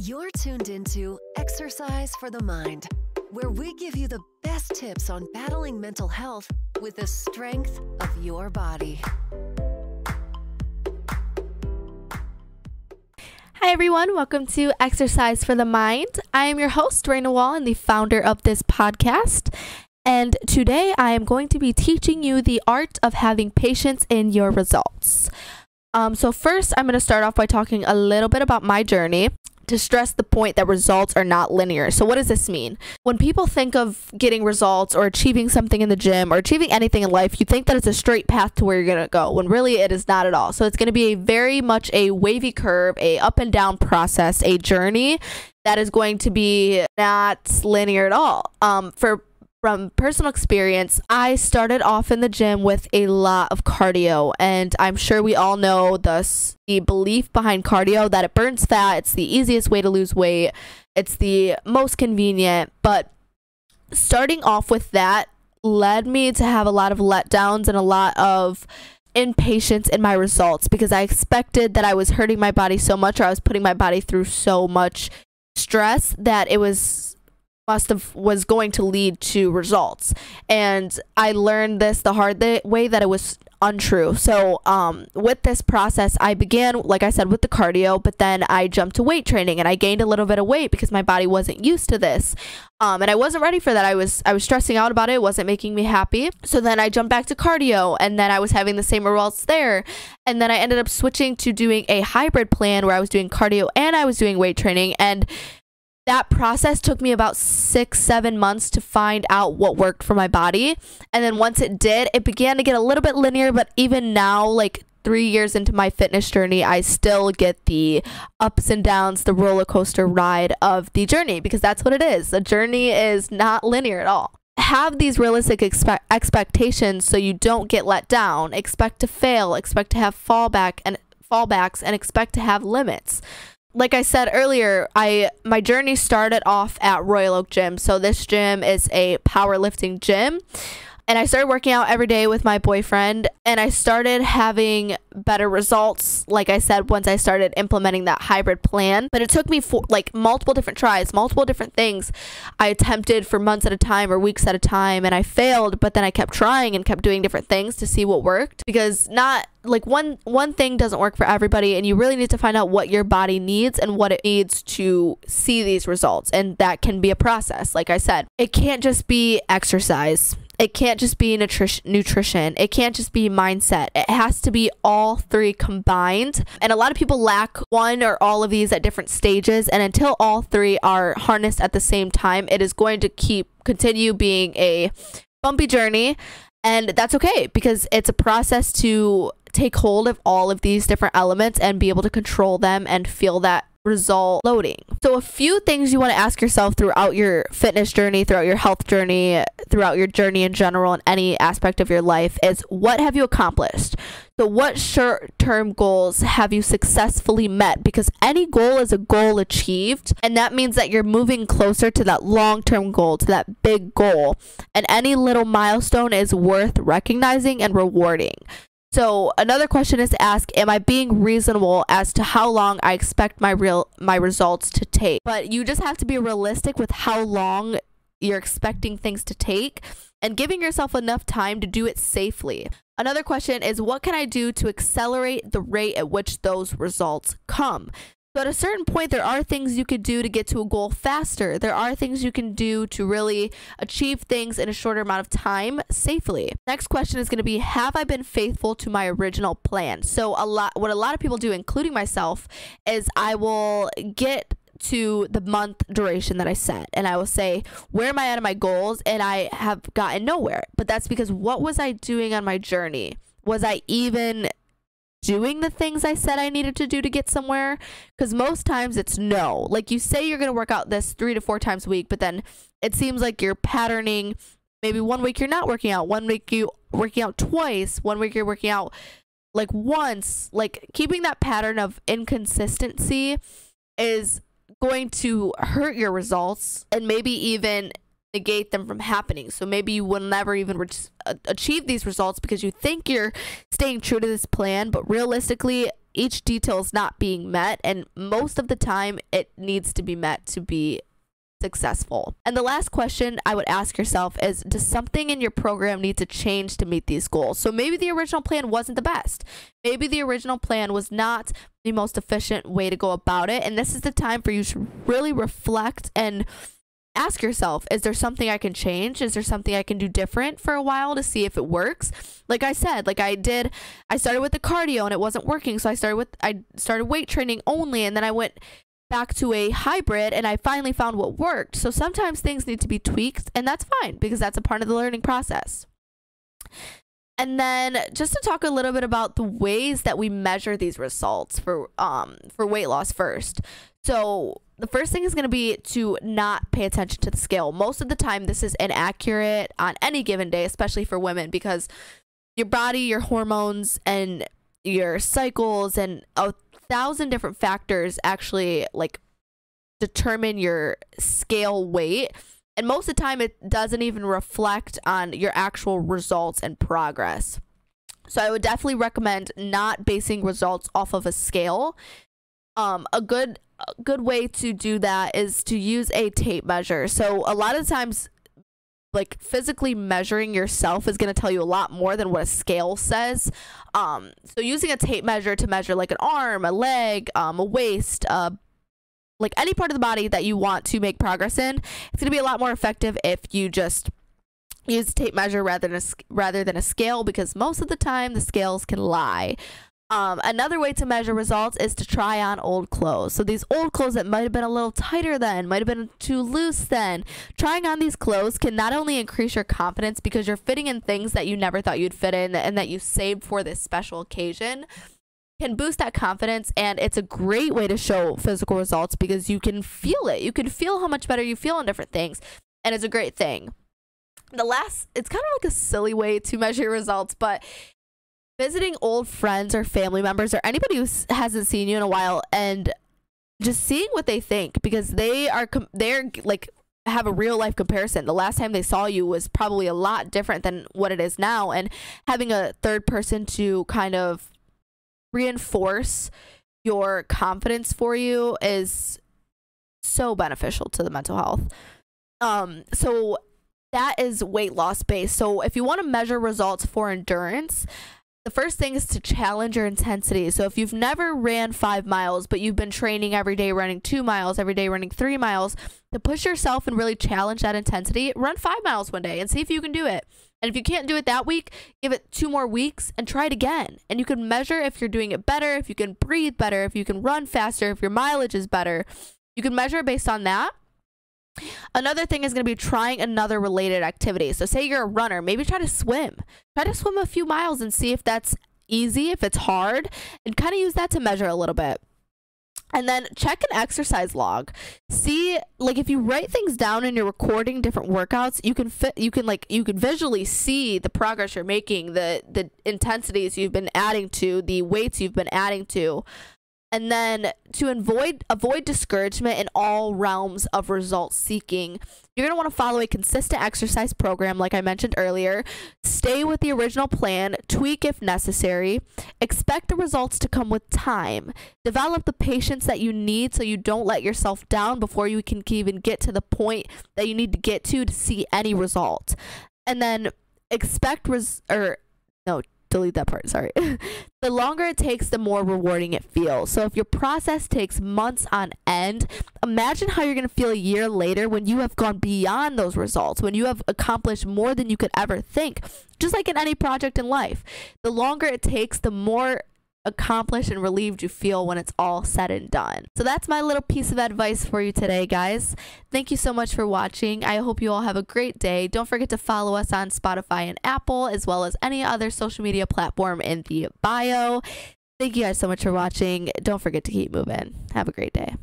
You're tuned into Exercise for the Mind, where we give you the best tips on battling mental health with the strength of your body. Hi, everyone. Welcome to Exercise for the Mind. I am your host, Raina Wall, and the founder of this podcast. And today I am going to be teaching you the art of having patience in your results. Um, so, first, I'm going to start off by talking a little bit about my journey to stress the point that results are not linear. So, what does this mean? When people think of getting results or achieving something in the gym or achieving anything in life, you think that it's a straight path to where you're going to go, when really it is not at all. So, it's going to be a very much a wavy curve, a up and down process, a journey that is going to be not linear at all. Um, for from personal experience, I started off in the gym with a lot of cardio, and I'm sure we all know the, the belief behind cardio that it burns fat, it's the easiest way to lose weight, it's the most convenient. But starting off with that led me to have a lot of letdowns and a lot of impatience in my results because I expected that I was hurting my body so much or I was putting my body through so much stress that it was must have was going to lead to results. And i learned this the hard way that it was untrue. So um, with this process i began like i said with the cardio but then i jumped to weight training and i gained a little bit of weight because my body wasn't used to this. Um, and i wasn't ready for that. I was i was stressing out about it. It wasn't making me happy. So then i jumped back to cardio and then i was having the same results there. And then i ended up switching to doing a hybrid plan where i was doing cardio and i was doing weight training. And that process took me about six, seven months to find out what worked for my body. And then once it did, it began to get a little bit linear. But even now, like three years into my fitness journey, I still get the ups and downs, the roller coaster ride of the journey because that's what it is. The journey is not linear at all. Have these realistic expe- expectations so you don't get let down. Expect to fail, expect to have fallback and fallbacks and expect to have limits like I said earlier, I my journey started off at Royal Oak Gym. So this gym is a powerlifting gym and I started working out every day with my boyfriend and I started having better results like I said once I started implementing that hybrid plan. But it took me for like multiple different tries multiple different things. I attempted for months at a time or weeks at a time and I failed but then I kept trying and kept doing different things to see what worked. Because not like one one thing doesn't work for everybody and you really need to find out what your body needs and what it needs to see these results and that can be a process like I said. It can't just be exercise it can't just be nutrition. It can't just be mindset. It has to be all three combined. And a lot of people lack one or all of these at different stages. And until all three are harnessed at the same time it is going to keep continue being a bumpy journey. And that's okay because it's a process to take hold of all of these different elements and be able to control them and feel that result loading. So, a few things you want to ask yourself throughout your fitness journey, throughout your health journey, throughout your journey in general, in any aspect of your life is what have you accomplished? So, what short term goals have you successfully met? Because any goal is a goal achieved, and that means that you're moving closer to that long term goal, to that big goal. And any little milestone is worth recognizing and rewarding. So another question is to ask, am I being reasonable as to how long I expect my real my results to take? But you just have to be realistic with how long you're expecting things to take and giving yourself enough time to do it safely. Another question is what can I do to accelerate the rate at which those results come? So at a certain point, there are things you could do to get to a goal faster. There are things you can do to really achieve things in a shorter amount of time safely. Next question is going to be Have I been faithful to my original plan? So, a lot, what a lot of people do, including myself, is I will get to the month duration that I set and I will say, Where am I at of my goals? And I have gotten nowhere. But that's because what was I doing on my journey? Was I even doing the things I said I needed to do to get somewhere? Because most times it's no. Like you say you're going to work out this three to four times a week, but then it seems like you're patterning. Maybe one week you're not working out, one week you working out twice, one week you're working out like once. Like keeping that pattern of inconsistency is going to hurt your results and maybe even negate them from happening. So maybe you will never even re- uh, achieve these results because you think you're staying true to this plan, but realistically, each detail is not being met and most of the time it needs to be met to be successful. And the last question I would ask yourself is Does something in your program need to change to meet these goals? So maybe the original plan wasn't the best. Maybe the original plan was not the most efficient way to go about it. And this is the time for you to really reflect and ask yourself is there something I can change? Is there something I can do different for a while to see if it works? Like I said, like I did, I started with the cardio and it wasn't working. So I started with, I started weight training only and then I went back to a hybrid and I finally found what worked. So sometimes things need to be tweaked and that's fine because that's a part of the learning process. And then just to talk a little bit about the ways that we measure these results for um for weight loss first. So the first thing is going to be to not pay attention to the scale. Most of the time this is inaccurate on any given day, especially for women because your body, your hormones and your cycles and a thousand different factors actually like determine your scale weight and most of the time it doesn't even reflect on your actual results and progress. So i would definitely recommend not basing results off of a scale. Um, a good a good way to do that is to use a tape measure. So a lot of times like physically measuring yourself is going to tell you a lot more than what a scale says. Um, so using a tape measure to measure like an arm, a leg, um, a waist, uh, like any part of the body that you want to make progress in, it's going to be a lot more effective if you just use a tape measure rather than a, rather than a scale because most of the time the scales can lie. Um, another way to measure results is to try on old clothes. So these old clothes that might have been a little tighter then, might have been too loose then. Trying on these clothes can not only increase your confidence because you're fitting in things that you never thought you'd fit in and that you saved for this special occasion, can boost that confidence and it's a great way to show physical results because you can feel it. You can feel how much better you feel on different things and it's a great thing. The last it's kind of like a silly way to measure results, but visiting old friends or family members or anybody who hasn't seen you in a while and just seeing what they think because they are they're like have a real life comparison. The last time they saw you was probably a lot different than what it is now and having a third person to kind of reinforce your confidence for you is so beneficial to the mental health. Um so that is weight loss based. So if you want to measure results for endurance, the first thing is to challenge your intensity. So if you've never ran five miles, but you've been training every day running two miles, every day running three miles, to push yourself and really challenge that intensity, run five miles one day and see if you can do it. And if you can't do it that week, give it two more weeks and try it again. And you can measure if you're doing it better, if you can breathe better, if you can run faster, if your mileage is better. You can measure based on that. Another thing is going to be trying another related activity. So, say you're a runner, maybe try to swim. Try to swim a few miles and see if that's easy, if it's hard, and kind of use that to measure a little bit. And then check an exercise log. See, like if you write things down and you're recording different workouts, you can fit, you can like, you can visually see the progress you're making, the the intensities you've been adding to, the weights you've been adding to and then to avoid avoid discouragement in all realms of result seeking you're going to want to follow a consistent exercise program like i mentioned earlier. Stay with the original plan tweak if necessary. Expect the results to come with time. Develop the patience that you need so you don't let yourself down before you can even get to the point that you need to get to to see any result. And then expect res- or no delete that part, sorry. the longer it takes, the more rewarding it feels. So if your process takes months on end, imagine how you're going to feel a year later when you have gone beyond those results, when you have accomplished more than you could ever think. Just like in any project in life, the longer it takes, the more accomplished and relieved you feel when it's all said and done. So that's my little piece of advice for you today, guys. Thank you so much for watching. I hope you all have a great day. Don't forget to follow us on Spotify and Apple, as well as any other social media platform in the bio. Thank you guys so much for watching. Don't forget to keep moving. Have a great day.